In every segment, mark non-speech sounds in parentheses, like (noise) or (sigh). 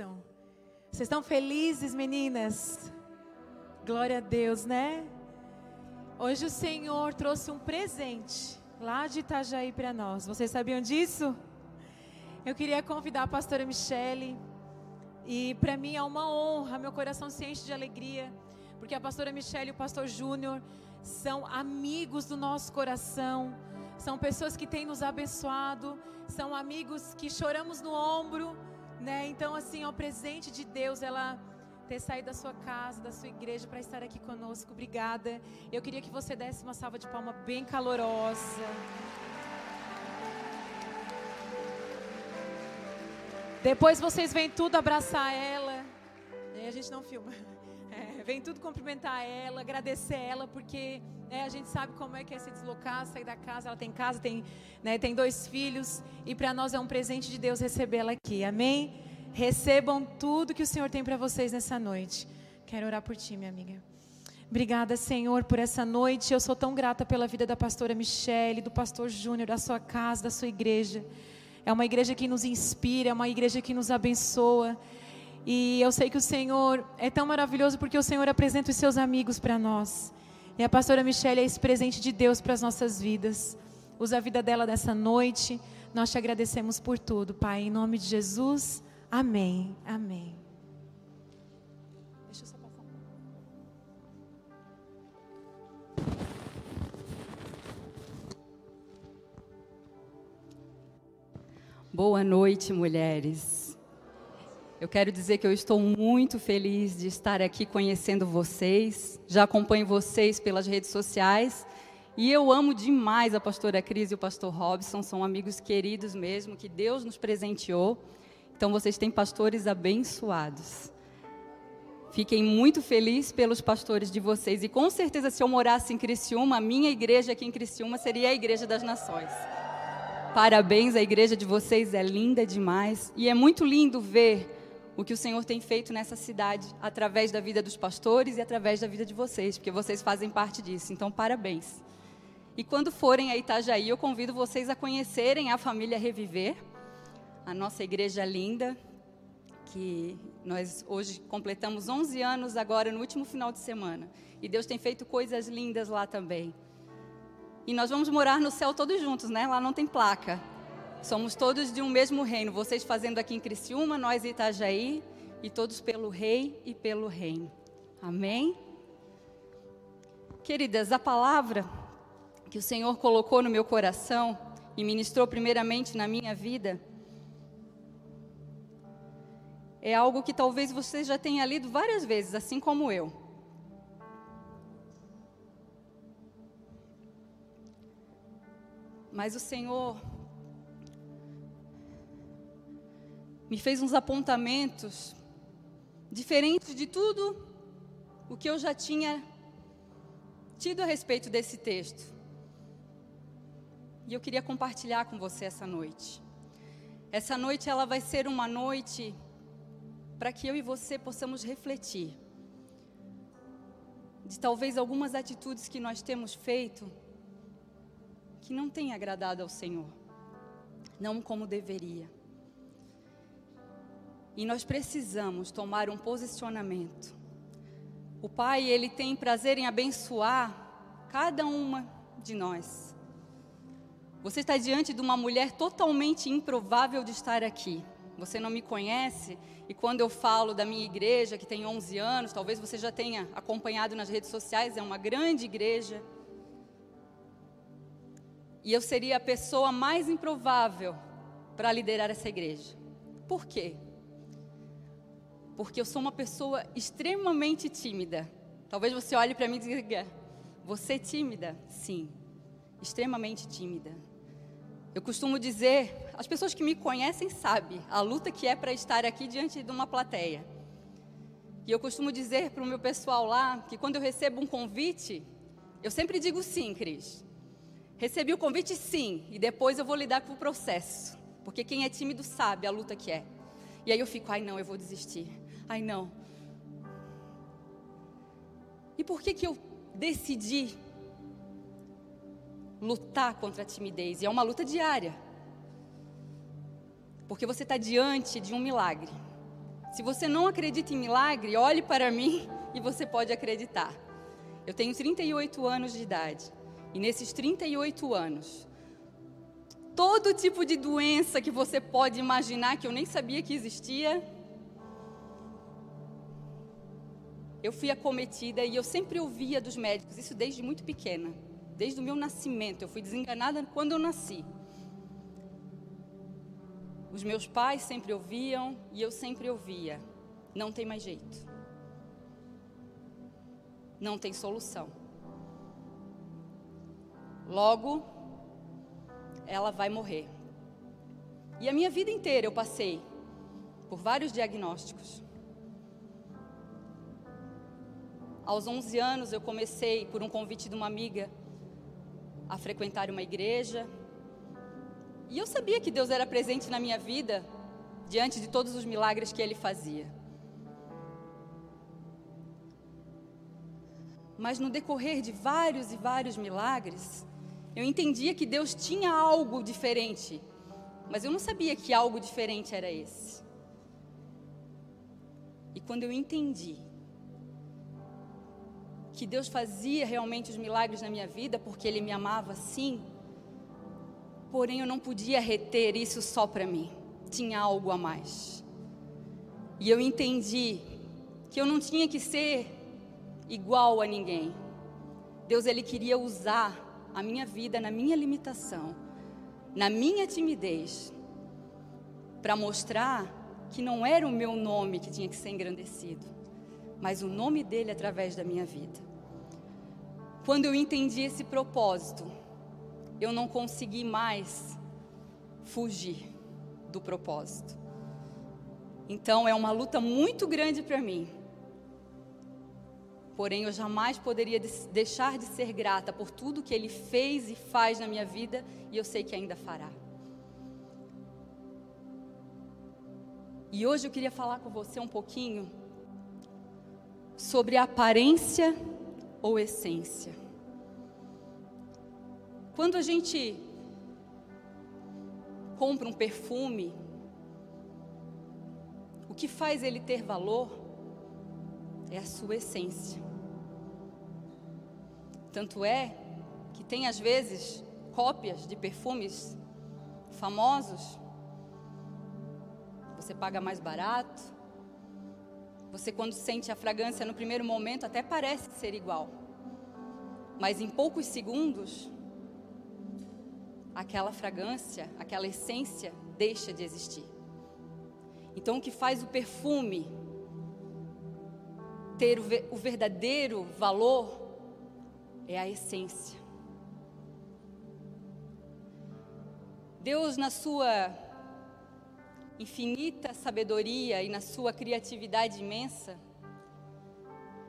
bênção. Vocês estão felizes, meninas? Glória a Deus, né? Hoje o Senhor trouxe um presente lá de Itajaí para nós. Vocês sabiam disso? Eu queria convidar a pastora Michele. E para mim é uma honra, meu coração se enche de alegria, porque a pastora Michele e o pastor Júnior são amigos do nosso coração, são pessoas que têm nos abençoado, são amigos que choramos no ombro, né? Então, assim, o presente de Deus, ela ter saído da sua casa, da sua igreja para estar aqui conosco. Obrigada. Eu queria que você desse uma salva de palma bem calorosa. Depois vocês vêm tudo abraçar ela. E a gente não filma. É, vem tudo cumprimentar ela, agradecer ela, porque né, a gente sabe como é que é se deslocar, sair da casa. Ela tem casa, tem, né, tem dois filhos. E para nós é um presente de Deus recebê-la aqui. Amém? Recebam tudo que o Senhor tem para vocês nessa noite. Quero orar por ti, minha amiga. Obrigada, Senhor, por essa noite. Eu sou tão grata pela vida da pastora Michele, do pastor Júnior, da sua casa, da sua igreja. É uma igreja que nos inspira, é uma igreja que nos abençoa. E eu sei que o Senhor é tão maravilhoso porque o Senhor apresenta os seus amigos para nós. E a pastora Michelle é esse presente de Deus para as nossas vidas. Usa a vida dela nessa noite. Nós te agradecemos por tudo, Pai. Em nome de Jesus. Amém. Amém. Deixa eu só passar. Boa noite, mulheres. Eu quero dizer que eu estou muito feliz de estar aqui conhecendo vocês. Já acompanho vocês pelas redes sociais. E eu amo demais a pastora Cris e o pastor Robson, são amigos queridos mesmo, que Deus nos presenteou. Então vocês têm pastores abençoados. Fiquem muito felizes pelos pastores de vocês. E com certeza, se eu morasse em Criciúma, a minha igreja aqui em Criciúma seria a Igreja das Nações. Parabéns, a igreja de vocês é linda demais. E é muito lindo ver o que o Senhor tem feito nessa cidade, através da vida dos pastores e através da vida de vocês, porque vocês fazem parte disso. Então, parabéns. E quando forem a Itajaí, eu convido vocês a conhecerem a família Reviver, a nossa igreja linda, que nós hoje completamos 11 anos agora no último final de semana. E Deus tem feito coisas lindas lá também. E nós vamos morar no céu todos juntos, né? Lá não tem placa. Somos todos de um mesmo reino. Vocês fazendo aqui em Criciúma, nós em Itajaí. E todos pelo rei e pelo reino. Amém? Queridas, a palavra que o Senhor colocou no meu coração e ministrou primeiramente na minha vida é algo que talvez você já tenha lido várias vezes, assim como eu. Mas o Senhor me fez uns apontamentos diferentes de tudo o que eu já tinha tido a respeito desse texto. E eu queria compartilhar com você essa noite. Essa noite ela vai ser uma noite para que eu e você possamos refletir de talvez algumas atitudes que nós temos feito que não tem agradado ao Senhor, não como deveria. E nós precisamos tomar um posicionamento. O Pai, ele tem prazer em abençoar cada uma de nós. Você está diante de uma mulher totalmente improvável de estar aqui. Você não me conhece e quando eu falo da minha igreja, que tem 11 anos, talvez você já tenha acompanhado nas redes sociais, é uma grande igreja. E eu seria a pessoa mais improvável para liderar essa igreja. Por quê? Porque eu sou uma pessoa extremamente tímida. Talvez você olhe para mim e diga: Você é tímida? Sim, extremamente tímida. Eu costumo dizer, as pessoas que me conhecem sabem a luta que é para estar aqui diante de uma plateia. E eu costumo dizer para o meu pessoal lá que quando eu recebo um convite, eu sempre digo sim, Cris. Recebi o convite, sim, e depois eu vou lidar com o processo. Porque quem é tímido sabe a luta que é. E aí eu fico, ai não, eu vou desistir. Ai não. E por que que eu decidi lutar contra a timidez? E é uma luta diária. Porque você está diante de um milagre. Se você não acredita em milagre, olhe para mim (laughs) e você pode acreditar. Eu tenho 38 anos de idade. E nesses 38 anos, todo tipo de doença que você pode imaginar que eu nem sabia que existia, eu fui acometida e eu sempre ouvia dos médicos, isso desde muito pequena, desde o meu nascimento. Eu fui desenganada quando eu nasci. Os meus pais sempre ouviam e eu sempre ouvia: não tem mais jeito. Não tem solução. Logo, ela vai morrer. E a minha vida inteira eu passei por vários diagnósticos. Aos 11 anos eu comecei, por um convite de uma amiga, a frequentar uma igreja. E eu sabia que Deus era presente na minha vida, diante de todos os milagres que Ele fazia. Mas no decorrer de vários e vários milagres, eu entendia que Deus tinha algo diferente, mas eu não sabia que algo diferente era esse. E quando eu entendi que Deus fazia realmente os milagres na minha vida, porque Ele me amava sim, porém eu não podia reter isso só para mim, tinha algo a mais. E eu entendi que eu não tinha que ser igual a ninguém. Deus ele queria usar a minha vida na minha limitação, na minha timidez, para mostrar que não era o meu nome que tinha que ser engrandecido, mas o nome dele através da minha vida. Quando eu entendi esse propósito, eu não consegui mais fugir do propósito. Então é uma luta muito grande para mim Porém, eu jamais poderia deixar de ser grata por tudo que Ele fez e faz na minha vida e eu sei que ainda fará. E hoje eu queria falar com você um pouquinho sobre aparência ou essência. Quando a gente compra um perfume, o que faz ele ter valor é a sua essência. Tanto é que tem às vezes cópias de perfumes famosos. Você paga mais barato. Você, quando sente a fragrância no primeiro momento, até parece ser igual. Mas em poucos segundos, aquela fragrância, aquela essência deixa de existir. Então, o que faz o perfume ter o verdadeiro valor é a essência. Deus, na sua infinita sabedoria e na sua criatividade imensa,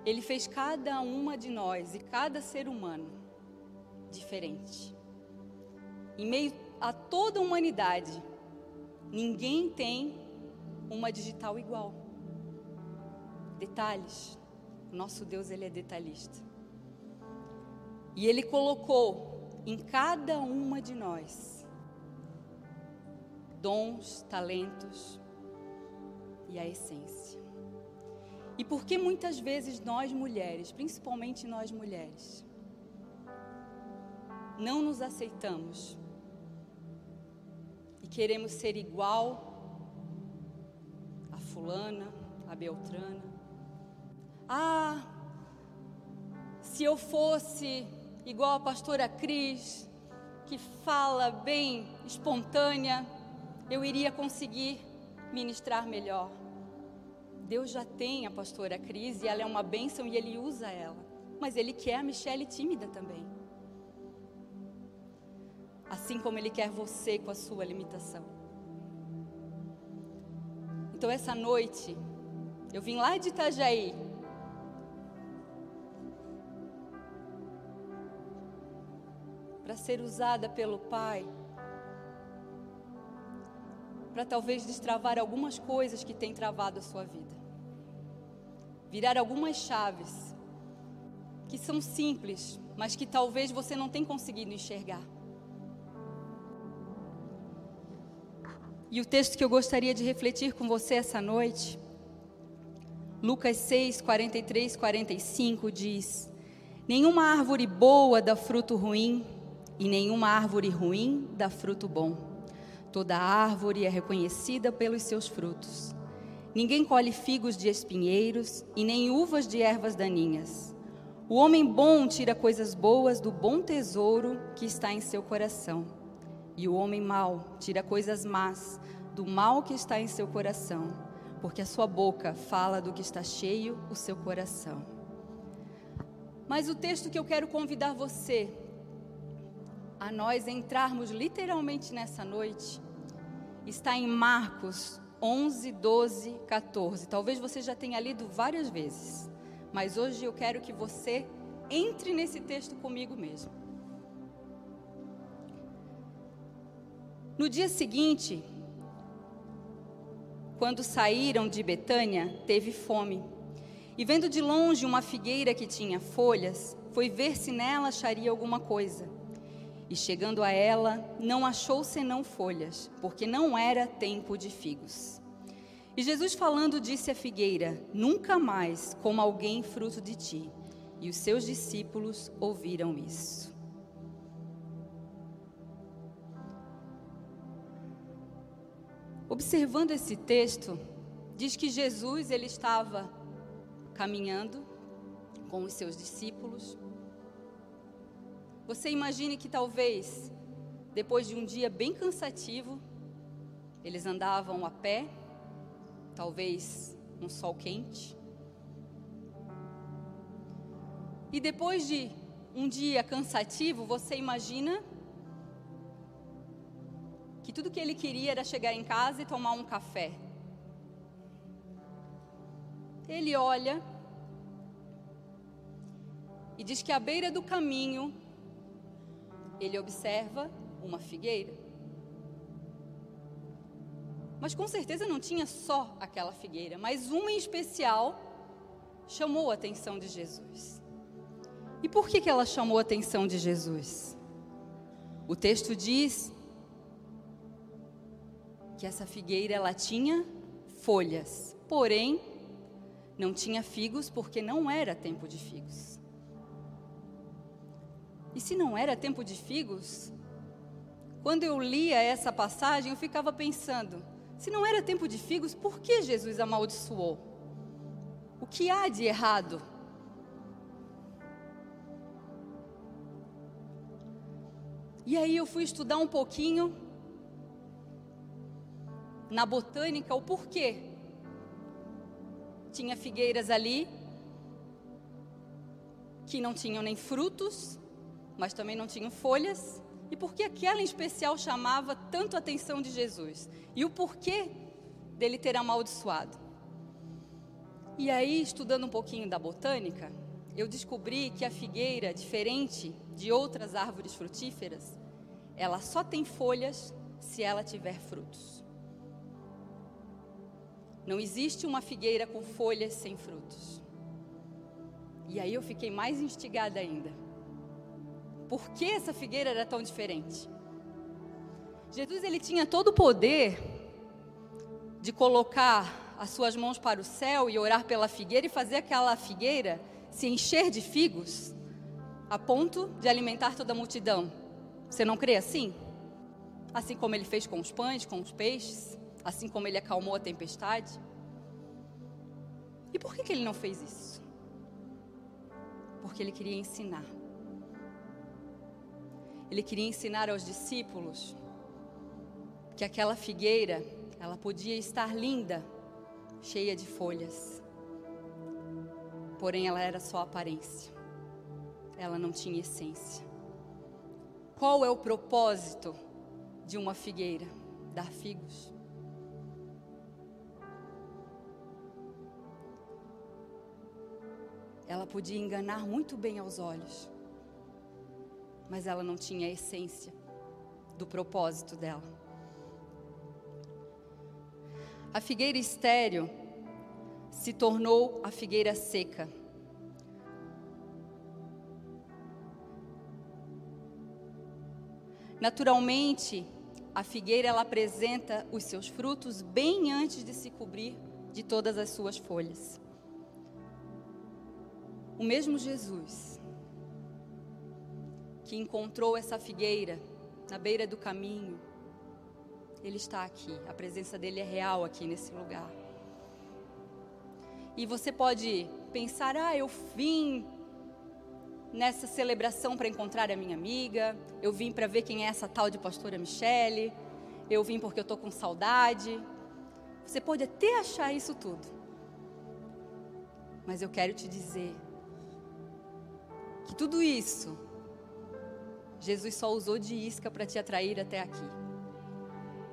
Ele fez cada uma de nós e cada ser humano diferente. Em meio a toda a humanidade, ninguém tem uma digital igual. Detalhes. Nosso Deus, Ele é detalhista. E Ele colocou em cada uma de nós dons, talentos e a essência. E por que muitas vezes nós mulheres, principalmente nós mulheres, não nos aceitamos e queremos ser igual a fulana, a beltrana? Ah, se eu fosse igual a pastora Cris, que fala bem espontânea, eu iria conseguir ministrar melhor. Deus já tem a pastora Cris e ela é uma bênção e ele usa ela. Mas ele quer a Michelle tímida também. Assim como ele quer você com a sua limitação. Então essa noite, eu vim lá de Itajaí para ser usada pelo Pai, para talvez destravar algumas coisas que têm travado a sua vida, virar algumas chaves que são simples, mas que talvez você não tenha conseguido enxergar. E o texto que eu gostaria de refletir com você essa noite Lucas 6, 43, 45 diz: Nenhuma árvore boa dá fruto ruim, e nenhuma árvore ruim dá fruto bom. Toda árvore é reconhecida pelos seus frutos. Ninguém colhe figos de espinheiros e nem uvas de ervas daninhas. O homem bom tira coisas boas do bom tesouro que está em seu coração. E o homem mau tira coisas más do mal que está em seu coração, porque a sua boca fala do que está cheio o seu coração. Mas o texto que eu quero convidar você a nós entrarmos literalmente nessa noite está em Marcos 11, 12, 14. Talvez você já tenha lido várias vezes, mas hoje eu quero que você entre nesse texto comigo mesmo. No dia seguinte, quando saíram de Betânia, teve fome. E vendo de longe uma figueira que tinha folhas, foi ver se nela acharia alguma coisa. E chegando a ela, não achou senão folhas, porque não era tempo de figos. E Jesus falando disse à figueira: Nunca mais coma alguém fruto de ti. E os seus discípulos ouviram isso. Observando esse texto, diz que Jesus ele estava caminhando com os seus discípulos você imagine que talvez, depois de um dia bem cansativo, eles andavam a pé, talvez um sol quente. E depois de um dia cansativo, você imagina que tudo que ele queria era chegar em casa e tomar um café. Ele olha e diz que à beira do caminho ele observa uma figueira. Mas com certeza não tinha só aquela figueira, mas uma em especial chamou a atenção de Jesus. E por que, que ela chamou a atenção de Jesus? O texto diz que essa figueira ela tinha folhas, porém não tinha figos porque não era tempo de figos. E se não era tempo de figos? Quando eu lia essa passagem, eu ficava pensando: se não era tempo de figos, por que Jesus amaldiçoou? O que há de errado? E aí eu fui estudar um pouquinho na botânica o porquê. Tinha figueiras ali que não tinham nem frutos, mas também não tinham folhas. E por que aquela em especial chamava tanto a atenção de Jesus? E o porquê dele ter amaldiçoado? E aí, estudando um pouquinho da botânica, eu descobri que a figueira, diferente de outras árvores frutíferas, ela só tem folhas se ela tiver frutos. Não existe uma figueira com folhas sem frutos. E aí eu fiquei mais instigada ainda por que essa figueira era tão diferente. Jesus ele tinha todo o poder de colocar as suas mãos para o céu e orar pela figueira e fazer aquela figueira se encher de figos a ponto de alimentar toda a multidão. Você não crê assim? Assim como ele fez com os pães, com os peixes, assim como ele acalmou a tempestade. E por que, que ele não fez isso? Porque ele queria ensinar. Ele queria ensinar aos discípulos que aquela figueira, ela podia estar linda, cheia de folhas. Porém, ela era só aparência. Ela não tinha essência. Qual é o propósito de uma figueira? Dar figos. Ela podia enganar muito bem aos olhos mas ela não tinha a essência do propósito dela. A figueira estéreo se tornou a figueira seca. Naturalmente, a figueira ela apresenta os seus frutos bem antes de se cobrir de todas as suas folhas. O mesmo Jesus que encontrou essa figueira na beira do caminho, ele está aqui. A presença dele é real aqui nesse lugar. E você pode pensar: ah, eu vim nessa celebração para encontrar a minha amiga, eu vim para ver quem é essa tal de pastora Michele, eu vim porque eu estou com saudade. Você pode até achar isso tudo, mas eu quero te dizer que tudo isso, Jesus só usou de isca para te atrair até aqui,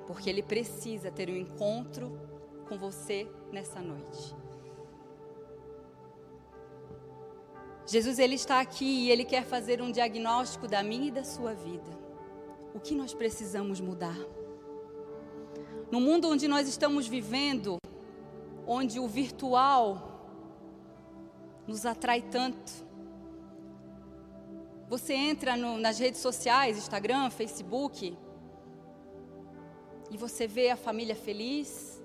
porque Ele precisa ter um encontro com você nessa noite. Jesus ele está aqui e ele quer fazer um diagnóstico da minha e da sua vida. O que nós precisamos mudar? No mundo onde nós estamos vivendo, onde o virtual nos atrai tanto. Você entra no, nas redes sociais, Instagram, Facebook, e você vê a família feliz,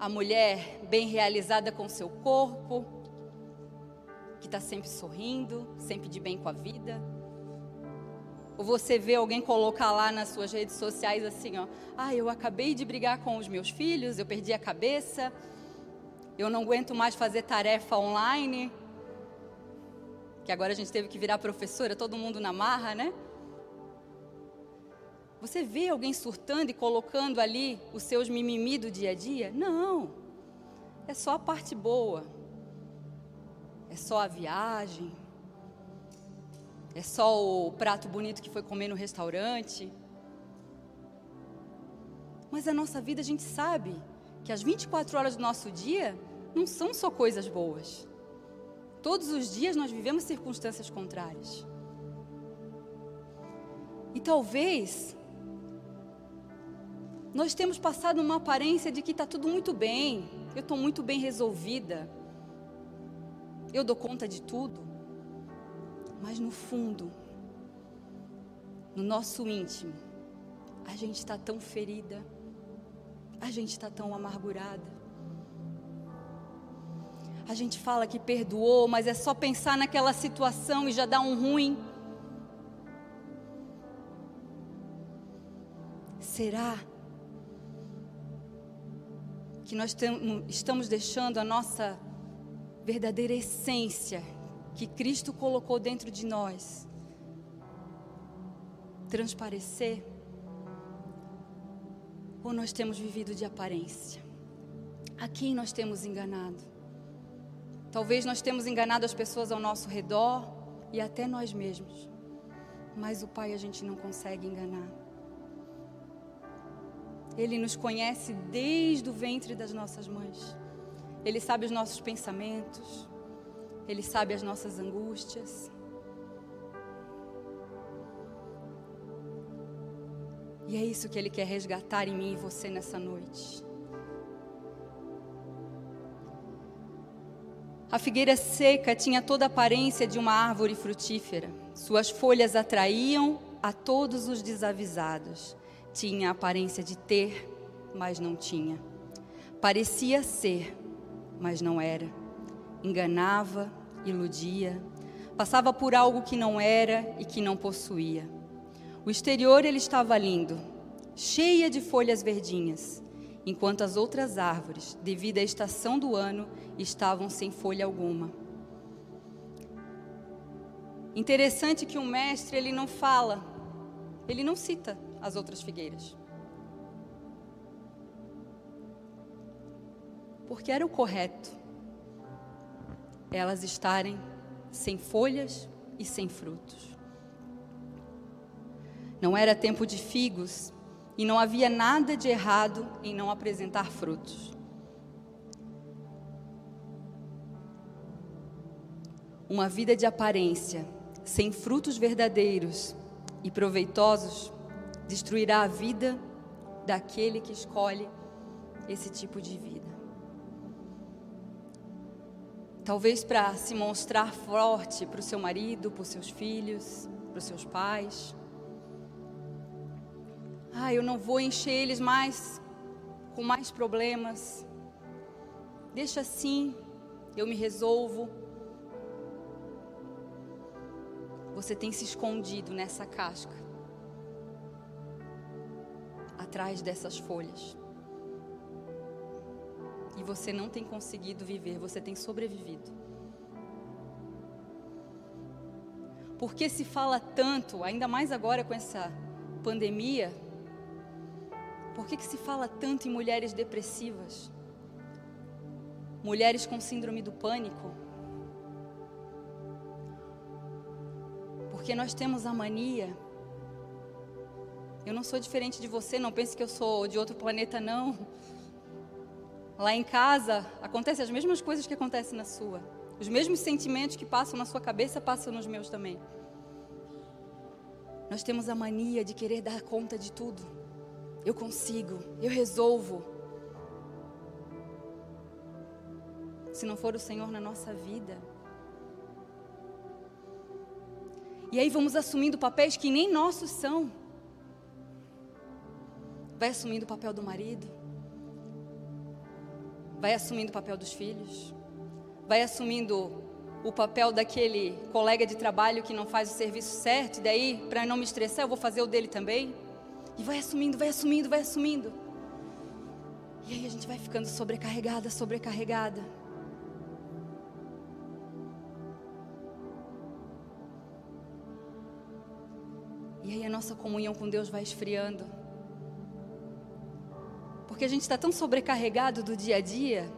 a mulher bem realizada com seu corpo, que está sempre sorrindo, sempre de bem com a vida. Ou você vê alguém colocar lá nas suas redes sociais assim, ó, ah, eu acabei de brigar com os meus filhos, eu perdi a cabeça, eu não aguento mais fazer tarefa online. Que agora a gente teve que virar professora, todo mundo na marra, né? Você vê alguém surtando e colocando ali os seus mimimi do dia a dia? Não. É só a parte boa. É só a viagem? É só o prato bonito que foi comer no restaurante? Mas a nossa vida a gente sabe que as 24 horas do nosso dia não são só coisas boas. Todos os dias nós vivemos circunstâncias contrárias. E talvez nós temos passado uma aparência de que está tudo muito bem, eu estou muito bem resolvida eu dou conta de tudo. Mas no fundo, no nosso íntimo, a gente está tão ferida, a gente está tão amargurada. A gente fala que perdoou, mas é só pensar naquela situação e já dá um ruim. Será que nós estamos deixando a nossa verdadeira essência que Cristo colocou dentro de nós transparecer? Ou nós temos vivido de aparência? A quem nós temos enganado? Talvez nós temos enganado as pessoas ao nosso redor e até nós mesmos. Mas o Pai a gente não consegue enganar. Ele nos conhece desde o ventre das nossas mães. Ele sabe os nossos pensamentos, Ele sabe as nossas angústias. E é isso que Ele quer resgatar em mim e você nessa noite. A figueira seca tinha toda a aparência de uma árvore frutífera. Suas folhas atraíam a todos os desavisados. Tinha a aparência de ter, mas não tinha. Parecia ser, mas não era. Enganava, iludia, passava por algo que não era e que não possuía. O exterior ele estava lindo, cheia de folhas verdinhas, enquanto as outras árvores, devido à estação do ano, estavam sem folha alguma. Interessante que o mestre ele não fala, ele não cita as outras figueiras. porque era o correto elas estarem sem folhas e sem frutos. Não era tempo de figos e não havia nada de errado em não apresentar frutos. Uma vida de aparência, sem frutos verdadeiros e proveitosos, destruirá a vida daquele que escolhe esse tipo de vida. Talvez para se mostrar forte para o seu marido, para os seus filhos, para os seus pais. Ah, eu não vou encher eles mais com mais problemas. Deixa assim, eu me resolvo. Você tem se escondido nessa casca, atrás dessas folhas. E você não tem conseguido viver, você tem sobrevivido. Porque se fala tanto, ainda mais agora com essa pandemia, por que, que se fala tanto em mulheres depressivas? Mulheres com síndrome do pânico? Porque nós temos a mania. Eu não sou diferente de você, não pense que eu sou de outro planeta, não. Lá em casa acontecem as mesmas coisas que acontecem na sua. Os mesmos sentimentos que passam na sua cabeça passam nos meus também. Nós temos a mania de querer dar conta de tudo. Eu consigo, eu resolvo. Se não for o Senhor na nossa vida. E aí vamos assumindo papéis que nem nossos são. Vai assumindo o papel do marido. Vai assumindo o papel dos filhos vai assumindo o papel daquele colega de trabalho que não faz o serviço certo, e daí, para não me estressar, eu vou fazer o dele também. E vai assumindo, vai assumindo, vai assumindo. E aí a gente vai ficando sobrecarregada, sobrecarregada. E aí a nossa comunhão com Deus vai esfriando. Porque a gente está tão sobrecarregado do dia a dia,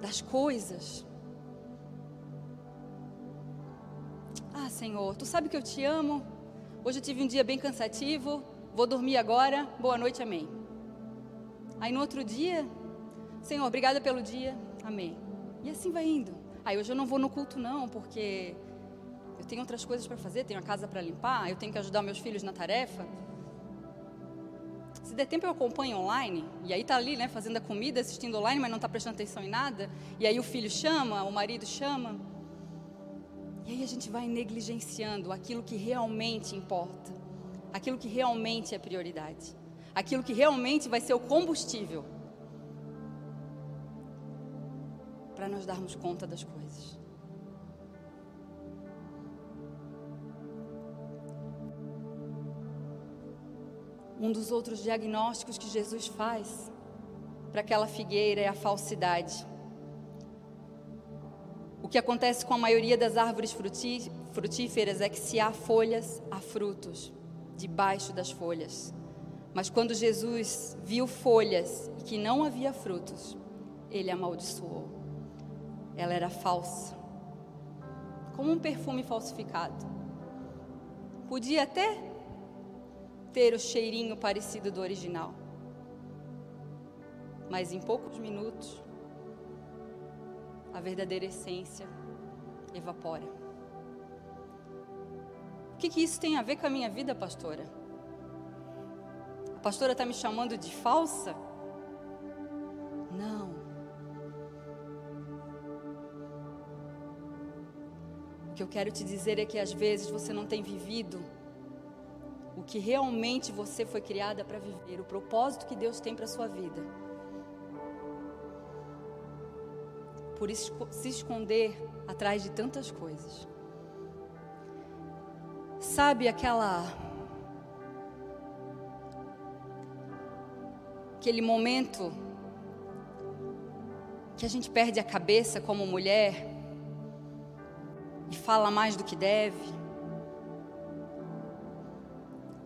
das coisas, Ah, Senhor, tu sabe que eu te amo. Hoje eu tive um dia bem cansativo. Vou dormir agora. Boa noite, amém. Aí no outro dia, Senhor, obrigada pelo dia. Amém. E assim vai indo. Aí hoje eu não vou no culto não, porque eu tenho outras coisas para fazer, tenho a casa para limpar, eu tenho que ajudar meus filhos na tarefa. Se der tempo eu acompanho online, e aí tá ali, né, fazendo a comida, assistindo online, mas não está prestando atenção em nada. E aí o filho chama, o marido chama. E aí a gente vai negligenciando aquilo que realmente importa, aquilo que realmente é prioridade, aquilo que realmente vai ser o combustível para nós darmos conta das coisas. Um dos outros diagnósticos que Jesus faz para aquela figueira é a falsidade. O que acontece com a maioria das árvores frutíferas é que se há folhas, há frutos debaixo das folhas. Mas quando Jesus viu folhas e que não havia frutos, ele amaldiçoou. Ela era falsa, como um perfume falsificado. Podia até ter o cheirinho parecido do original, mas em poucos minutos a verdadeira essência evapora. Que, que isso tem a ver com a minha vida, pastora? A pastora está me chamando de falsa? Não. O que eu quero te dizer é que às vezes você não tem vivido o que realmente você foi criada para viver, o propósito que Deus tem para a sua vida. por se esconder atrás de tantas coisas. Sabe aquela. Aquele momento que a gente perde a cabeça como mulher e fala mais do que deve.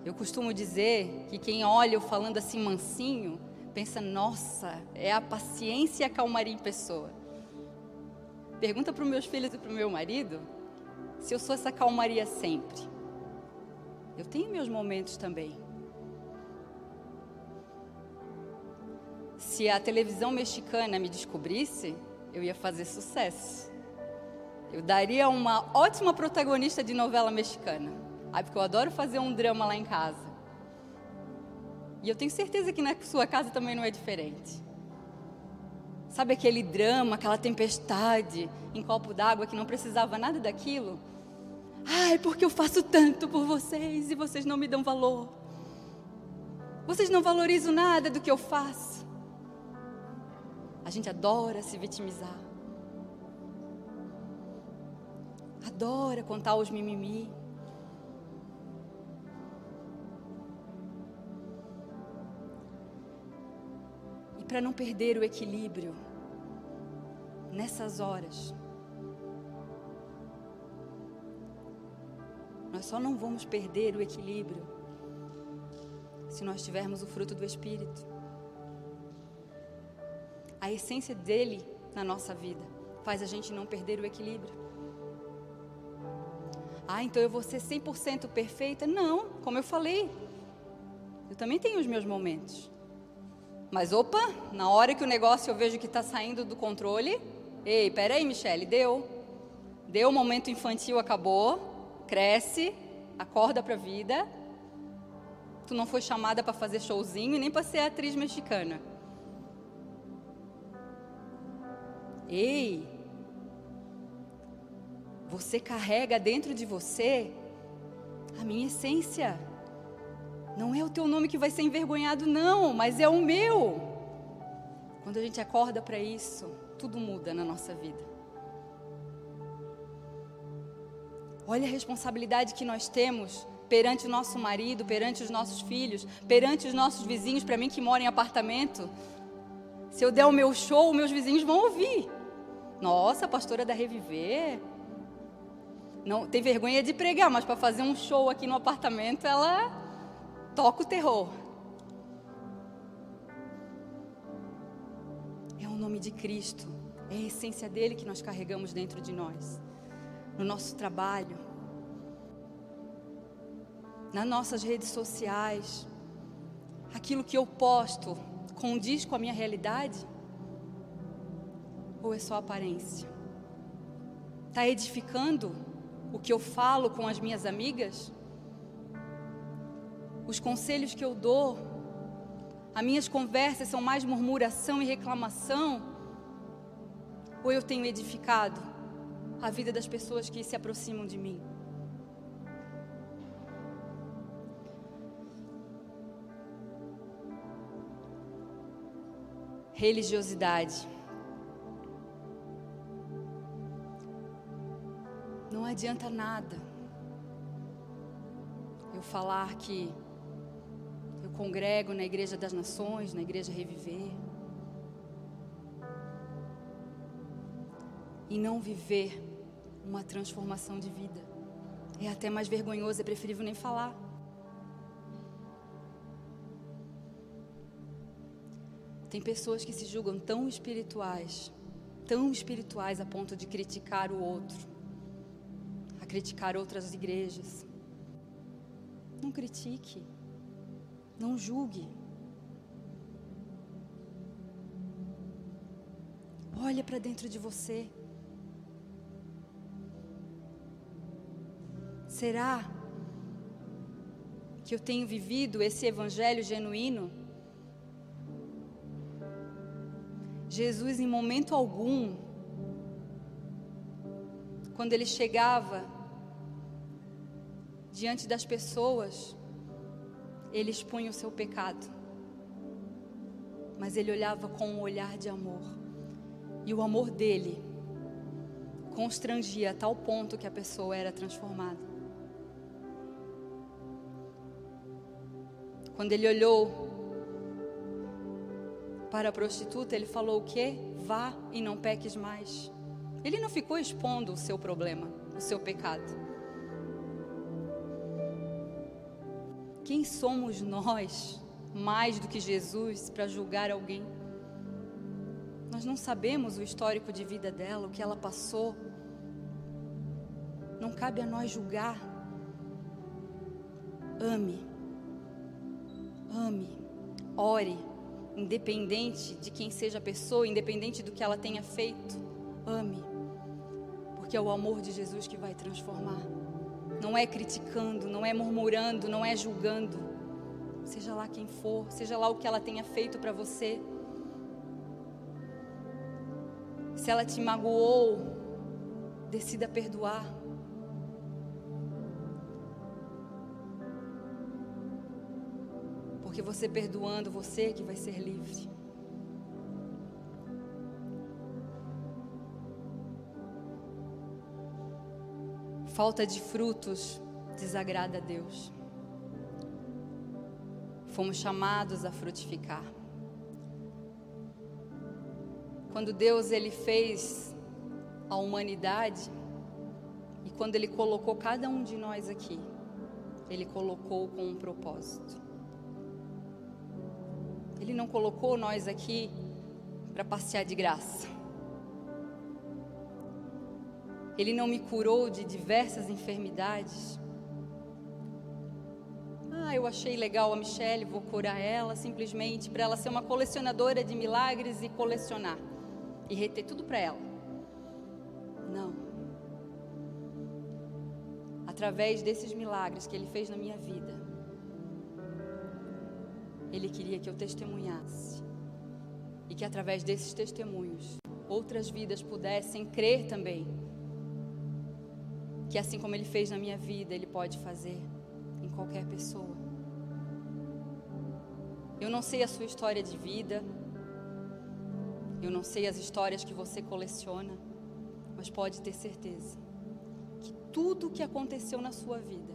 Eu costumo dizer que quem olha eu falando assim mansinho, pensa, nossa, é a paciência e a calmaria em pessoa. Pergunta para os meus filhos e para o meu marido se eu sou essa calmaria sempre. Eu tenho meus momentos também. Se a televisão mexicana me descobrisse, eu ia fazer sucesso. Eu daria uma ótima protagonista de novela mexicana. Ah, porque eu adoro fazer um drama lá em casa. E eu tenho certeza que na sua casa também não é diferente. Sabe aquele drama, aquela tempestade em copo d'água que não precisava nada daquilo? Ai, porque eu faço tanto por vocês e vocês não me dão valor. Vocês não valorizam nada do que eu faço. A gente adora se vitimizar. adora contar os mimimi. E para não perder o equilíbrio nessas horas, nós só não vamos perder o equilíbrio se nós tivermos o fruto do Espírito. A essência dele na nossa vida faz a gente não perder o equilíbrio. Ah, então eu vou ser 100% perfeita? Não, como eu falei, eu também tenho os meus momentos. Mas opa, na hora que o negócio eu vejo que está saindo do controle, ei, peraí, Michele, deu. Deu o momento infantil, acabou. Cresce, acorda para a vida. Tu não foi chamada para fazer showzinho e nem para ser atriz mexicana. Ei, você carrega dentro de você a minha essência. Não é o teu nome que vai ser envergonhado, não, mas é o meu. Quando a gente acorda para isso, tudo muda na nossa vida. Olha a responsabilidade que nós temos perante o nosso marido, perante os nossos filhos, perante os nossos vizinhos, para mim que moro em apartamento. Se eu der o meu show, meus vizinhos vão ouvir. Nossa, a pastora da Reviver. Não tem vergonha de pregar, mas para fazer um show aqui no apartamento, ela toca o terror. É o nome de Cristo, é a essência dele que nós carregamos dentro de nós. No nosso trabalho, nas nossas redes sociais, aquilo que eu posto condiz com a minha realidade? ou é só aparência? Está edificando o que eu falo com as minhas amigas? Os conselhos que eu dou, as minhas conversas são mais murmuração e reclamação? Ou eu tenho edificado a vida das pessoas que se aproximam de mim? Religiosidade Não adianta nada eu falar que eu congrego na Igreja das Nações, na Igreja Reviver, e não viver uma transformação de vida. É até mais vergonhoso, é preferível nem falar. Tem pessoas que se julgam tão espirituais, tão espirituais a ponto de criticar o outro criticar outras igrejas. Não critique. Não julgue. Olha para dentro de você. Será que eu tenho vivido esse evangelho genuíno? Jesus, em momento algum, quando ele chegava diante das pessoas, ele expunha o seu pecado. Mas ele olhava com um olhar de amor. E o amor dele constrangia a tal ponto que a pessoa era transformada. Quando ele olhou para a prostituta, ele falou o quê? Vá e não peques mais. Ele não ficou expondo o seu problema, o seu pecado. Quem somos nós, mais do que Jesus, para julgar alguém? Nós não sabemos o histórico de vida dela, o que ela passou. Não cabe a nós julgar. Ame. Ame. Ore. Independente de quem seja a pessoa, independente do que ela tenha feito. Ame. Porque é o amor de Jesus que vai transformar não é criticando, não é murmurando, não é julgando. Seja lá quem for, seja lá o que ela tenha feito para você. Se ela te magoou, decida perdoar. Porque você perdoando, você que vai ser livre. falta de frutos desagrada a Deus. Fomos chamados a frutificar. Quando Deus ele fez a humanidade e quando ele colocou cada um de nós aqui, ele colocou com um propósito. Ele não colocou nós aqui para passear de graça. Ele não me curou de diversas enfermidades. Ah, eu achei legal a Michelle, vou curar ela simplesmente para ela ser uma colecionadora de milagres e colecionar e reter tudo para ela. Não. Através desses milagres que ele fez na minha vida, ele queria que eu testemunhasse e que através desses testemunhos outras vidas pudessem crer também que assim como ele fez na minha vida, ele pode fazer em qualquer pessoa. Eu não sei a sua história de vida, eu não sei as histórias que você coleciona, mas pode ter certeza que tudo o que aconteceu na sua vida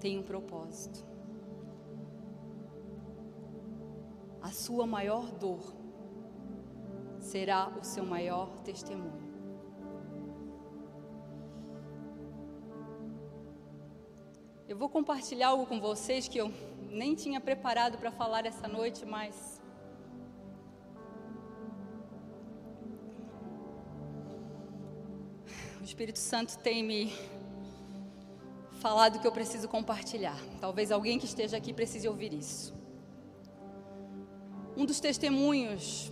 tem um propósito. Sua maior dor será o seu maior testemunho. Eu vou compartilhar algo com vocês que eu nem tinha preparado para falar essa noite, mas o Espírito Santo tem me falado que eu preciso compartilhar. Talvez alguém que esteja aqui precise ouvir isso. Um dos testemunhos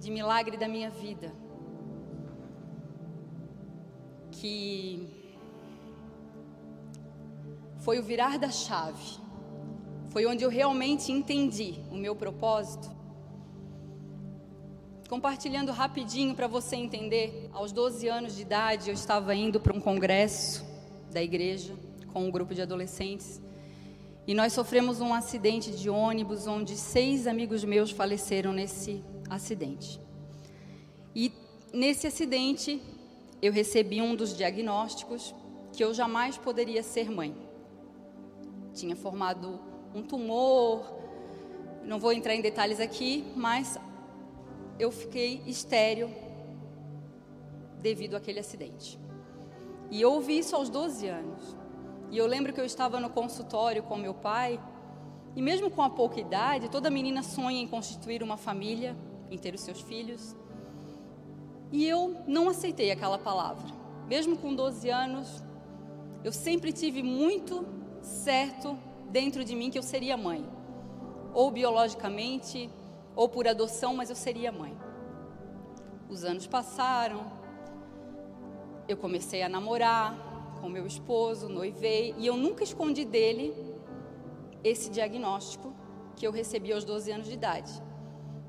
de milagre da minha vida que foi o virar da chave. Foi onde eu realmente entendi o meu propósito. Compartilhando rapidinho para você entender, aos 12 anos de idade eu estava indo para um congresso da igreja com um grupo de adolescentes e nós sofremos um acidente de ônibus onde seis amigos meus faleceram nesse acidente. E nesse acidente eu recebi um dos diagnósticos que eu jamais poderia ser mãe tinha formado um tumor. Não vou entrar em detalhes aqui, mas eu fiquei estéril devido àquele acidente. E eu ouvi isso aos 12 anos. E eu lembro que eu estava no consultório com meu pai, e mesmo com a pouca idade, toda menina sonha em constituir uma família, em ter os seus filhos. E eu não aceitei aquela palavra. Mesmo com 12 anos, eu sempre tive muito certo dentro de mim que eu seria mãe, ou biologicamente, ou por adoção, mas eu seria mãe. Os anos passaram, eu comecei a namorar com meu esposo, noivei, e eu nunca escondi dele esse diagnóstico que eu recebi aos 12 anos de idade.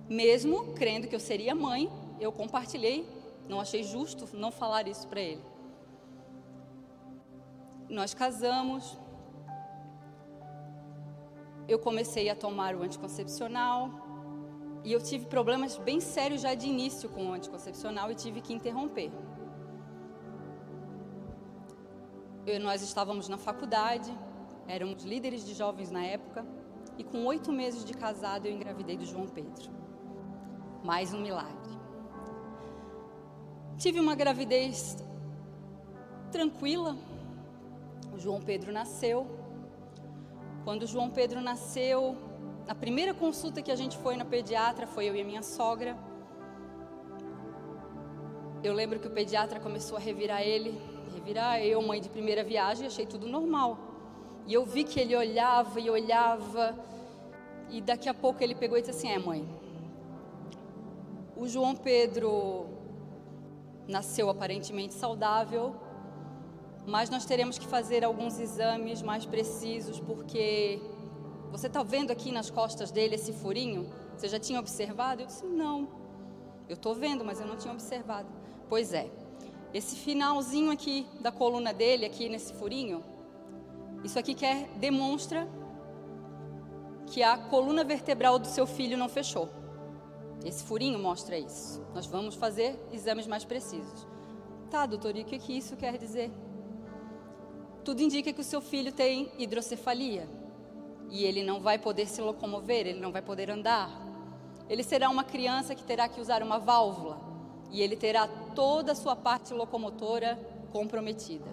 Mesmo crendo que eu seria mãe, eu compartilhei, não achei justo não falar isso para ele. Nós casamos, eu comecei a tomar o anticoncepcional e eu tive problemas bem sérios já de início com o anticoncepcional e tive que interromper. Nós estávamos na faculdade, éramos líderes de jovens na época e com oito meses de casado eu engravidei do João Pedro. Mais um milagre. Tive uma gravidez tranquila. O João Pedro nasceu quando João Pedro nasceu, a primeira consulta que a gente foi na pediatra foi eu e a minha sogra. Eu lembro que o pediatra começou a revirar ele, revirar eu, mãe de primeira viagem, achei tudo normal. E eu vi que ele olhava e olhava, e daqui a pouco ele pegou e disse assim: É, mãe, o João Pedro nasceu aparentemente saudável, mas nós teremos que fazer alguns exames mais precisos, porque você está vendo aqui nas costas dele esse furinho? Você já tinha observado? Eu disse: Não, eu estou vendo, mas eu não tinha observado. Pois é, esse finalzinho aqui da coluna dele, aqui nesse furinho, isso aqui quer demonstra que a coluna vertebral do seu filho não fechou. Esse furinho mostra isso. Nós vamos fazer exames mais precisos. Tá, doutor, e o que, que isso quer dizer? Tudo indica que o seu filho tem hidrocefalia e ele não vai poder se locomover, ele não vai poder andar. Ele será uma criança que terá que usar uma válvula e ele terá toda a sua parte locomotora comprometida.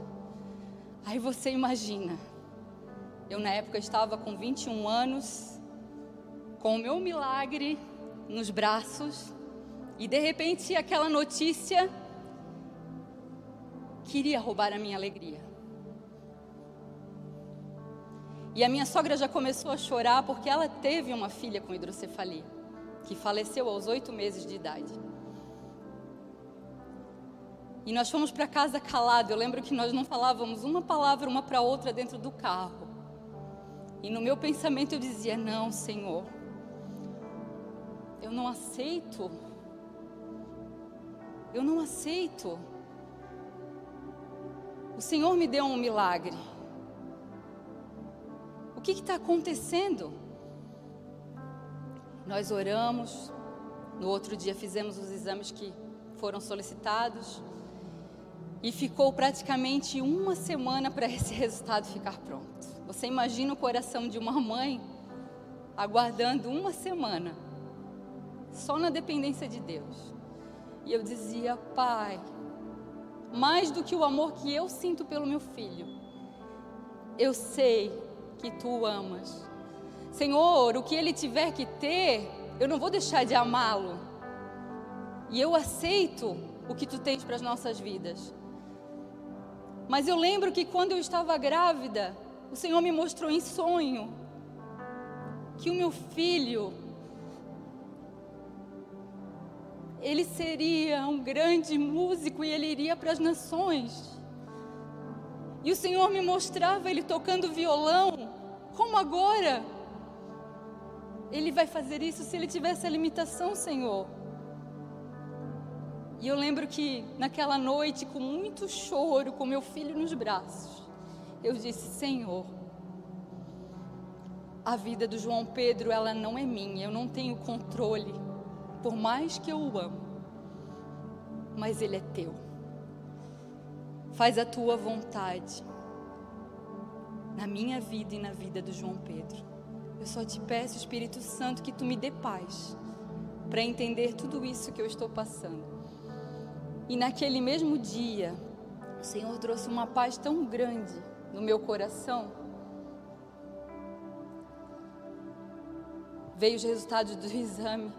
Aí você imagina, eu na época estava com 21 anos, com o meu milagre nos braços, e de repente aquela notícia queria roubar a minha alegria. E a minha sogra já começou a chorar porque ela teve uma filha com hidrocefalia, que faleceu aos oito meses de idade. E nós fomos para casa calado. Eu lembro que nós não falávamos uma palavra uma para outra dentro do carro. E no meu pensamento eu dizia: Não, Senhor, eu não aceito. Eu não aceito. O Senhor me deu um milagre. O que está acontecendo? Nós oramos. No outro dia fizemos os exames que foram solicitados. E ficou praticamente uma semana para (laughs) esse resultado ficar pronto. Você imagina o coração de uma mãe aguardando uma semana, só na dependência de Deus. E eu dizia, Pai, mais do que o amor que eu sinto pelo meu filho, eu sei que tu o amas. Senhor, o que ele tiver que ter, eu não vou deixar de amá-lo. E eu aceito o que tu tens para as nossas vidas. Mas eu lembro que quando eu estava grávida, o Senhor me mostrou em sonho que o meu filho ele seria um grande músico e ele iria para as nações. E o Senhor me mostrava ele tocando violão, como agora? Ele vai fazer isso se ele tivesse a limitação, Senhor. E eu lembro que naquela noite, com muito choro, com meu filho nos braços, eu disse: Senhor, a vida do João Pedro, ela não é minha, eu não tenho controle, por mais que eu o amo, mas ele é teu. Faz a tua vontade na minha vida e na vida do João Pedro. Eu só te peço, Espírito Santo, que tu me dê paz para entender tudo isso que eu estou passando. E naquele mesmo dia, o Senhor trouxe uma paz tão grande no meu coração. Veio os resultados do exame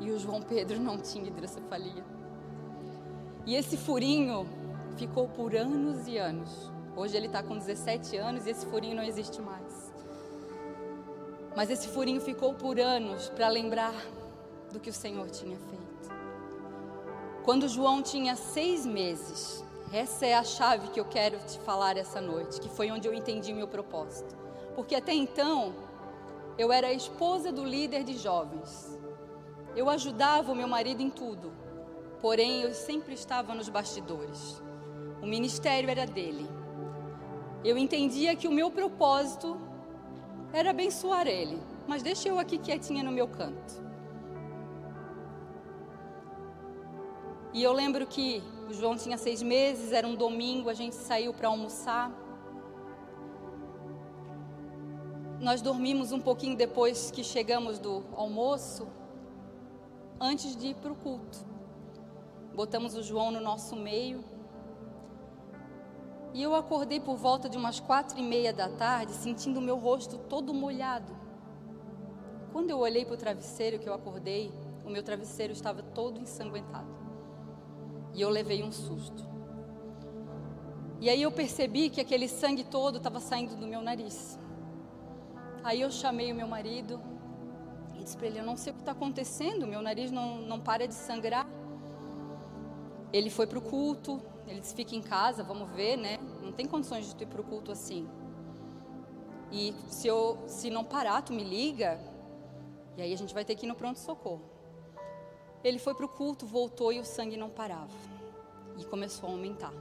e o João Pedro não tinha hidrocefalia. E esse furinho ficou por anos e anos. Hoje ele está com 17 anos e esse furinho não existe mais. Mas esse furinho ficou por anos para lembrar do que o Senhor tinha feito. Quando João tinha seis meses, essa é a chave que eu quero te falar essa noite, que foi onde eu entendi meu propósito. Porque até então, eu era a esposa do líder de jovens. Eu ajudava o meu marido em tudo, porém eu sempre estava nos bastidores. O ministério era dele. Eu entendia que o meu propósito era abençoar ele, mas deixa eu aqui quietinha no meu canto. E eu lembro que o João tinha seis meses, era um domingo, a gente saiu para almoçar. Nós dormimos um pouquinho depois que chegamos do almoço, antes de ir para o culto. Botamos o João no nosso meio. E eu acordei por volta de umas quatro e meia da tarde, sentindo o meu rosto todo molhado. Quando eu olhei para o travesseiro que eu acordei, o meu travesseiro estava todo ensanguentado. E eu levei um susto. E aí eu percebi que aquele sangue todo estava saindo do meu nariz. Aí eu chamei o meu marido e disse para ele: Eu não sei o que está acontecendo, meu nariz não, não para de sangrar. Ele foi para o culto, ele disse: Fica em casa, vamos ver, né? Não tem condições de tu ir para o culto assim. E se, eu, se não parar, tu me liga. E aí a gente vai ter que ir no pronto-socorro. Ele foi para o culto, voltou e o sangue não parava. E começou a aumentar.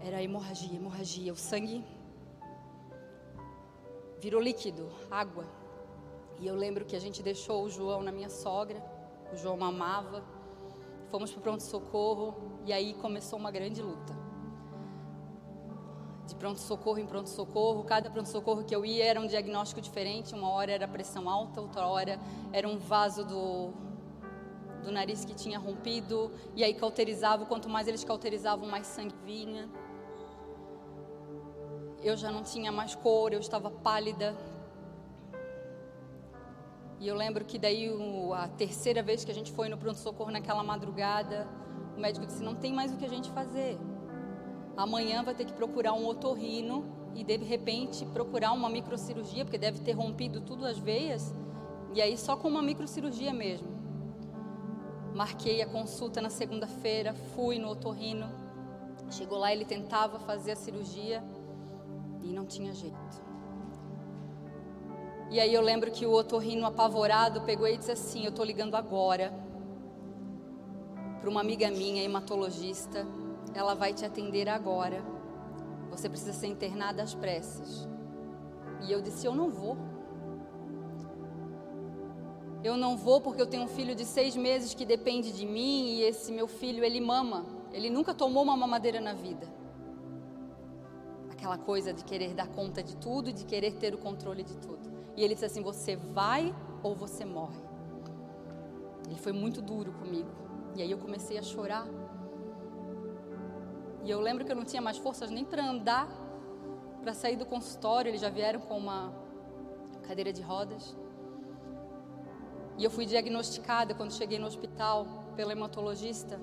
Era hemorragia, hemorragia. O sangue virou líquido, água. E eu lembro que a gente deixou o João na minha sogra. O João mamava. fomos para o pronto-socorro e aí começou uma grande luta. De pronto-socorro em pronto-socorro, cada pronto-socorro que eu ia era um diagnóstico diferente. Uma hora era pressão alta, outra hora era um vaso do, do nariz que tinha rompido. E aí cauterizava, quanto mais eles cauterizavam, mais sangue vinha. Eu já não tinha mais cor, eu estava pálida, e eu lembro que daí a terceira vez que a gente foi no pronto-socorro naquela madrugada, o médico disse: não tem mais o que a gente fazer. Amanhã vai ter que procurar um otorrino e de repente procurar uma microcirurgia, porque deve ter rompido tudo as veias. E aí só com uma microcirurgia mesmo. Marquei a consulta na segunda-feira, fui no otorrino. Chegou lá, ele tentava fazer a cirurgia e não tinha jeito. E aí eu lembro que o otorrino apavorado pegou e disse assim: Eu estou ligando agora para uma amiga minha, hematologista. Ela vai te atender agora. Você precisa ser internada às pressas. E eu disse: Eu não vou. Eu não vou porque eu tenho um filho de seis meses que depende de mim e esse meu filho ele mama. Ele nunca tomou uma mamadeira na vida. Aquela coisa de querer dar conta de tudo, de querer ter o controle de tudo. E ele disse assim: Você vai ou você morre. Ele foi muito duro comigo. E aí eu comecei a chorar. E eu lembro que eu não tinha mais forças nem para andar, para sair do consultório. Eles já vieram com uma cadeira de rodas. E eu fui diagnosticada quando cheguei no hospital pela hematologista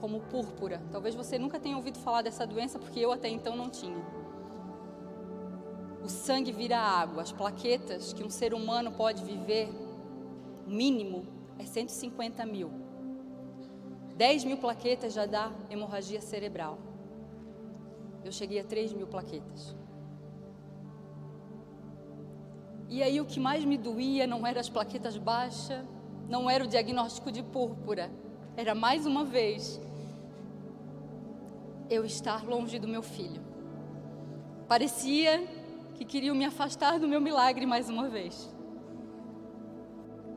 como púrpura. Talvez você nunca tenha ouvido falar dessa doença, porque eu até então não tinha o sangue vira água. As plaquetas que um ser humano pode viver, mínimo, é 150 mil. 10 mil plaquetas já dá hemorragia cerebral. Eu cheguei a 3 mil plaquetas. E aí o que mais me doía não era as plaquetas baixas, não era o diagnóstico de púrpura, era mais uma vez eu estar longe do meu filho. Parecia que queriam me afastar do meu milagre mais uma vez.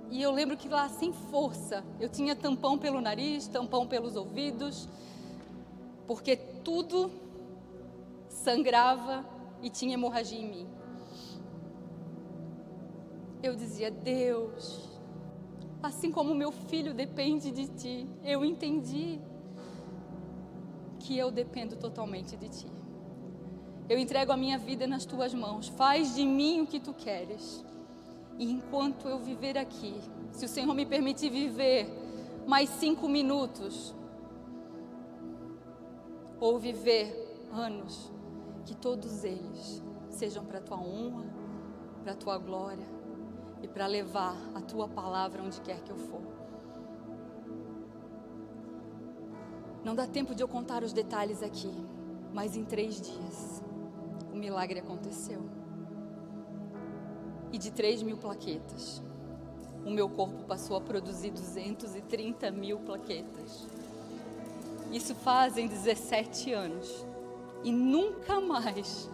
E eu lembro que lá, sem força, eu tinha tampão pelo nariz, tampão pelos ouvidos, porque tudo sangrava e tinha hemorragia em mim. Eu dizia: Deus, assim como meu filho depende de ti, eu entendi que eu dependo totalmente de ti. Eu entrego a minha vida nas tuas mãos. Faz de mim o que tu queres. E enquanto eu viver aqui, se o Senhor me permitir viver mais cinco minutos, ou viver anos, que todos eles sejam para a tua honra, para a tua glória e para levar a tua palavra onde quer que eu for. Não dá tempo de eu contar os detalhes aqui, mas em três dias o milagre aconteceu. E de 3 mil plaquetas, o meu corpo passou a produzir 230 mil plaquetas. Isso fazem 17 anos. E nunca mais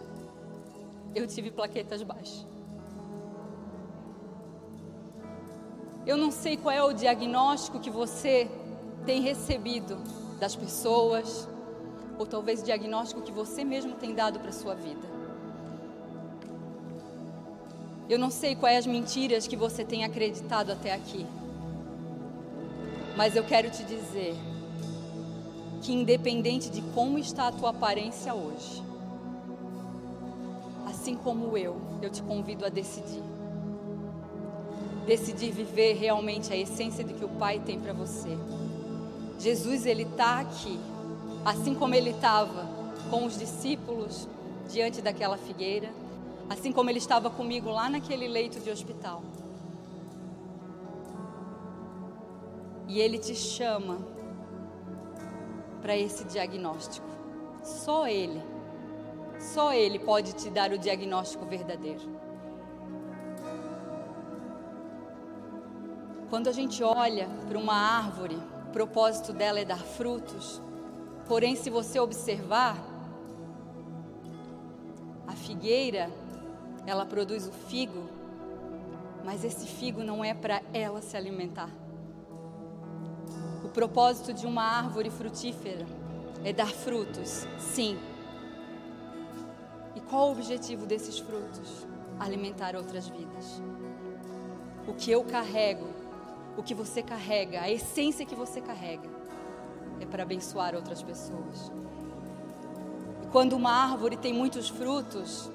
eu tive plaquetas baixas. Eu não sei qual é o diagnóstico que você tem recebido das pessoas, ou talvez diagnóstico que você mesmo tem dado para a sua vida. Eu não sei quais as mentiras que você tem acreditado até aqui. Mas eu quero te dizer que independente de como está a tua aparência hoje, assim como eu, eu te convido a decidir. Decidir viver realmente a essência de que o Pai tem para você. Jesus, ele está aqui, assim como ele estava com os discípulos diante daquela figueira assim como ele estava comigo lá naquele leito de hospital. E ele te chama para esse diagnóstico. Só ele, só ele pode te dar o diagnóstico verdadeiro. Quando a gente olha para uma árvore, o propósito dela é dar frutos. Porém, se você observar, a figueira ela produz o figo, mas esse figo não é para ela se alimentar. O propósito de uma árvore frutífera é dar frutos, sim. E qual o objetivo desses frutos? Alimentar outras vidas. O que eu carrego, o que você carrega, a essência que você carrega, é para abençoar outras pessoas. E quando uma árvore tem muitos frutos,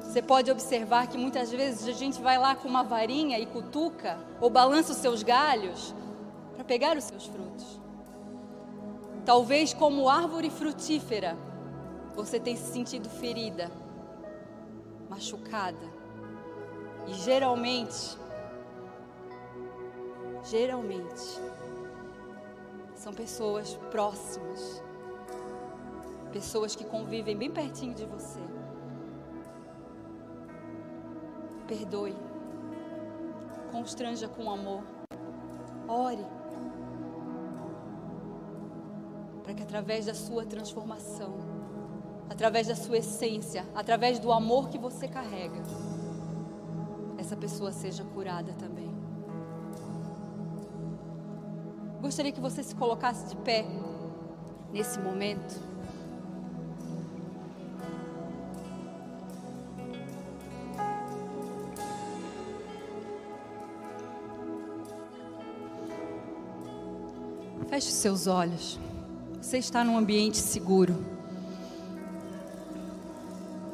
você pode observar que muitas vezes a gente vai lá com uma varinha e cutuca ou balança os seus galhos para pegar os seus frutos. Talvez como árvore frutífera, você tenha se sentido ferida, machucada. E geralmente, geralmente, são pessoas próximas, pessoas que convivem bem pertinho de você. Perdoe, constranja com amor, ore para que através da sua transformação, através da sua essência, através do amor que você carrega, essa pessoa seja curada também. Gostaria que você se colocasse de pé nesse momento. Feche os seus olhos. Você está num ambiente seguro.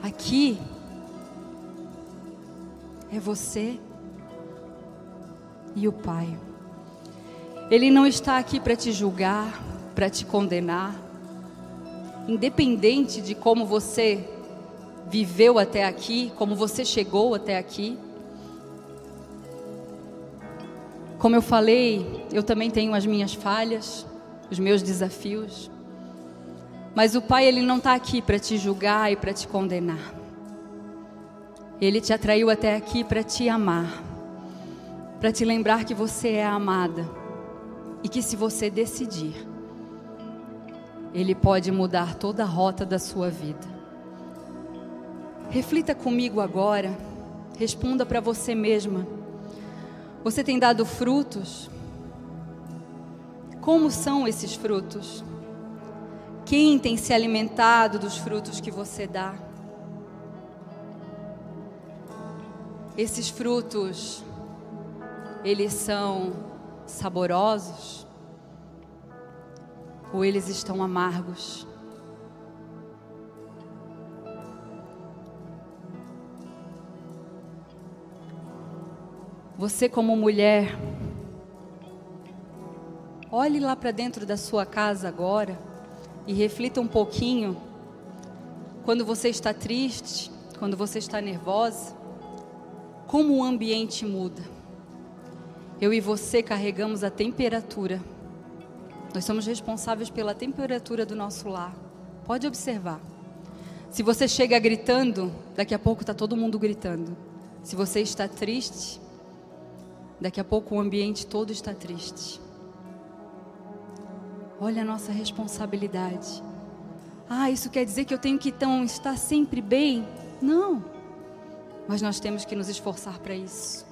Aqui é você e o Pai. Ele não está aqui para te julgar, para te condenar. Independente de como você viveu até aqui, como você chegou até aqui. Como eu falei, eu também tenho as minhas falhas, os meus desafios. Mas o Pai, Ele não está aqui para te julgar e para te condenar. Ele te atraiu até aqui para te amar, para te lembrar que você é amada e que se você decidir, Ele pode mudar toda a rota da sua vida. Reflita comigo agora, responda para você mesma. Você tem dado frutos? Como são esses frutos? Quem tem se alimentado dos frutos que você dá? Esses frutos, eles são saborosos? Ou eles estão amargos? Você, como mulher, Olhe lá para dentro da sua casa agora e reflita um pouquinho. Quando você está triste, quando você está nervosa, como o ambiente muda. Eu e você carregamos a temperatura. Nós somos responsáveis pela temperatura do nosso lar. Pode observar. Se você chega gritando, daqui a pouco está todo mundo gritando. Se você está triste, daqui a pouco o ambiente todo está triste. Olha a nossa responsabilidade. Ah, isso quer dizer que eu tenho que então estar sempre bem? Não. Mas nós temos que nos esforçar para isso.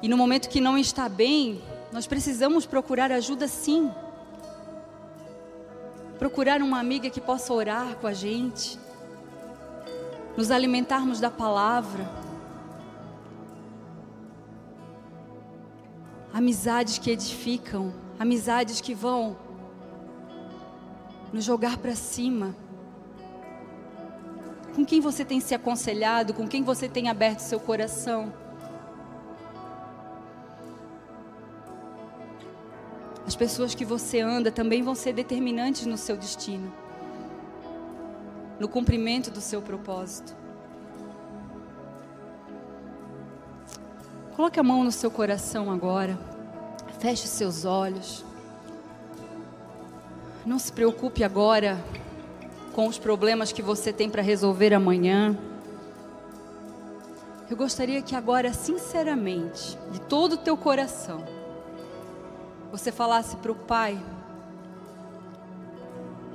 E no momento que não está bem, nós precisamos procurar ajuda sim. Procurar uma amiga que possa orar com a gente. Nos alimentarmos da palavra. Amizades que edificam, amizades que vão nos jogar para cima. Com quem você tem se aconselhado, com quem você tem aberto seu coração. Pessoas que você anda também vão ser determinantes no seu destino, no cumprimento do seu propósito. Coloque a mão no seu coração agora, feche seus olhos. Não se preocupe agora com os problemas que você tem para resolver amanhã. Eu gostaria que agora, sinceramente, de todo o teu coração, você falasse para o Pai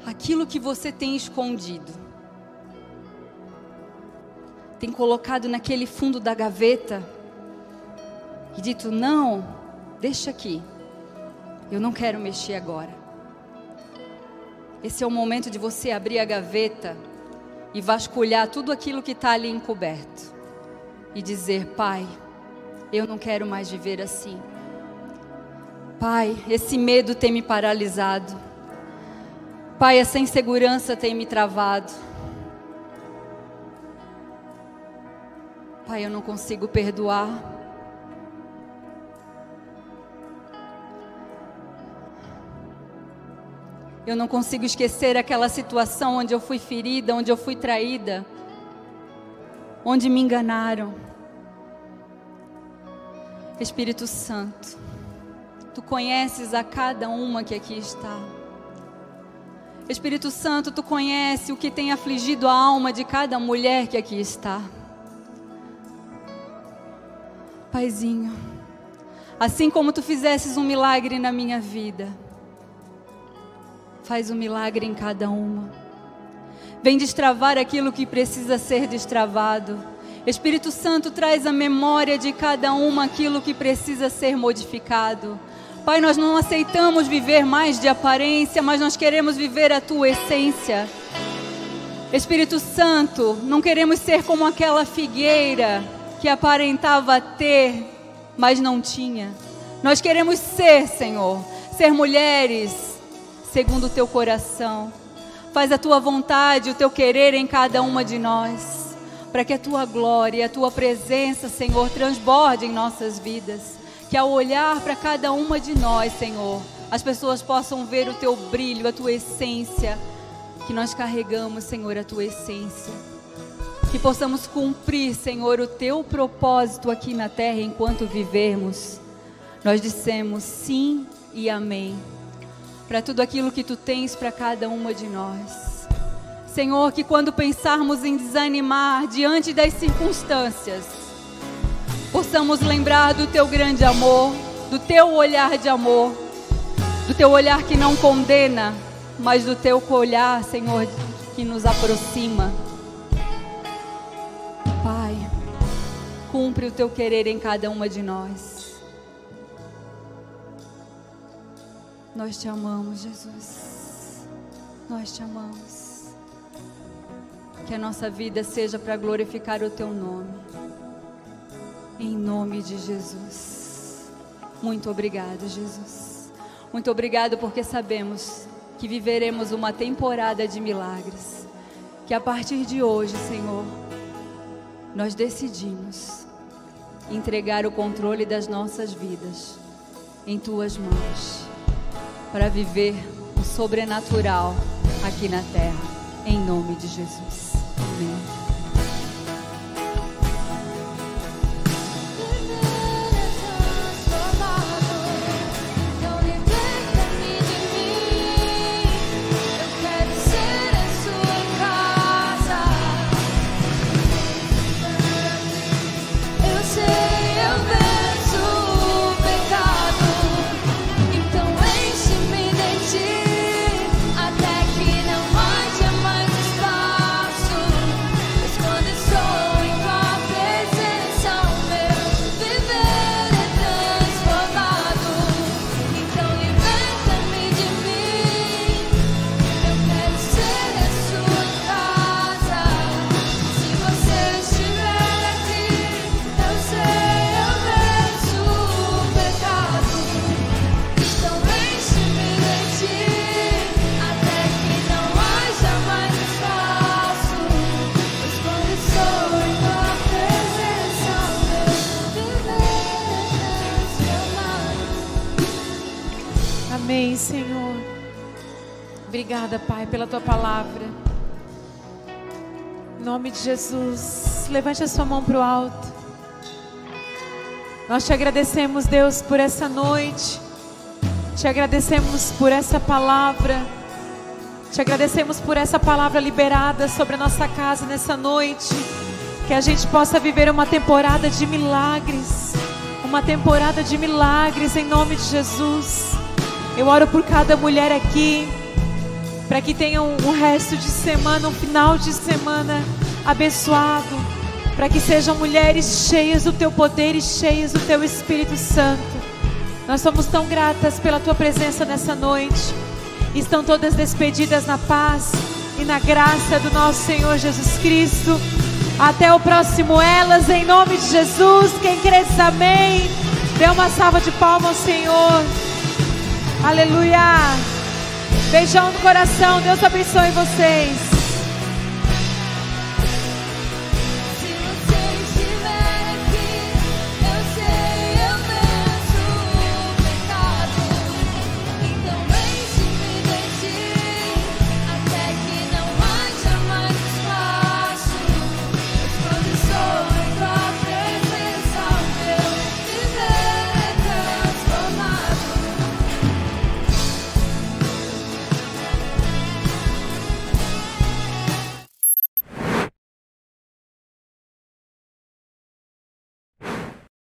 aquilo que você tem escondido, tem colocado naquele fundo da gaveta e dito: não, deixa aqui, Eu não quero mexer agora. Esse é o momento de você abrir a gaveta e vasculhar tudo aquilo que está ali encoberto e dizer: Pai, eu não quero mais viver assim. Pai, esse medo tem me paralisado. Pai, essa insegurança tem me travado. Pai, eu não consigo perdoar. Eu não consigo esquecer aquela situação onde eu fui ferida, onde eu fui traída, onde me enganaram. Espírito Santo, tu conheces a cada uma que aqui está. Espírito Santo, tu conhece o que tem afligido a alma de cada mulher que aqui está. Paizinho, assim como tu fizesses um milagre na minha vida, faz um milagre em cada uma. Vem destravar aquilo que precisa ser destravado. Espírito Santo traz a memória de cada uma aquilo que precisa ser modificado. Pai, nós não aceitamos viver mais de aparência, mas nós queremos viver a tua essência. Espírito Santo, não queremos ser como aquela figueira que aparentava ter, mas não tinha. Nós queremos ser, Senhor, ser mulheres segundo o teu coração. Faz a tua vontade, o teu querer em cada uma de nós, para que a tua glória a tua presença, Senhor, transborde em nossas vidas. Que ao olhar para cada uma de nós, Senhor, as pessoas possam ver o teu brilho, a tua essência, que nós carregamos, Senhor, a tua essência. Que possamos cumprir, Senhor, o teu propósito aqui na terra enquanto vivermos. Nós dissemos sim e amém para tudo aquilo que tu tens para cada uma de nós. Senhor, que quando pensarmos em desanimar diante das circunstâncias, possamos lembrar do teu grande amor, do teu olhar de amor, do teu olhar que não condena, mas do teu olhar, Senhor, que nos aproxima. Pai, cumpre o teu querer em cada uma de nós. Nós te amamos, Jesus. Nós te amamos. Que a nossa vida seja para glorificar o teu nome. Em nome de Jesus. Muito obrigado, Jesus. Muito obrigado porque sabemos que viveremos uma temporada de milagres. Que a partir de hoje, Senhor, nós decidimos entregar o controle das nossas vidas em tuas mãos para viver o sobrenatural aqui na terra, em nome de Jesus. Amém. Obrigada, Pai, pela tua palavra. Em nome de Jesus, levante a sua mão para o alto. Nós te agradecemos, Deus, por essa noite. Te agradecemos por essa palavra. Te agradecemos por essa palavra liberada sobre a nossa casa nessa noite. Que a gente possa viver uma temporada de milagres. Uma temporada de milagres em nome de Jesus. Eu oro por cada mulher aqui para que tenham um resto de semana, um final de semana abençoado, para que sejam mulheres cheias do teu poder e cheias do teu Espírito Santo. Nós somos tão gratas pela tua presença nessa noite. Estão todas despedidas na paz e na graça do nosso Senhor Jesus Cristo. Até o próximo Elas, em nome de Jesus. Quem diz amém. Dê uma salva de palmas ao Senhor. Aleluia. Beijão no coração. Deus abençoe vocês.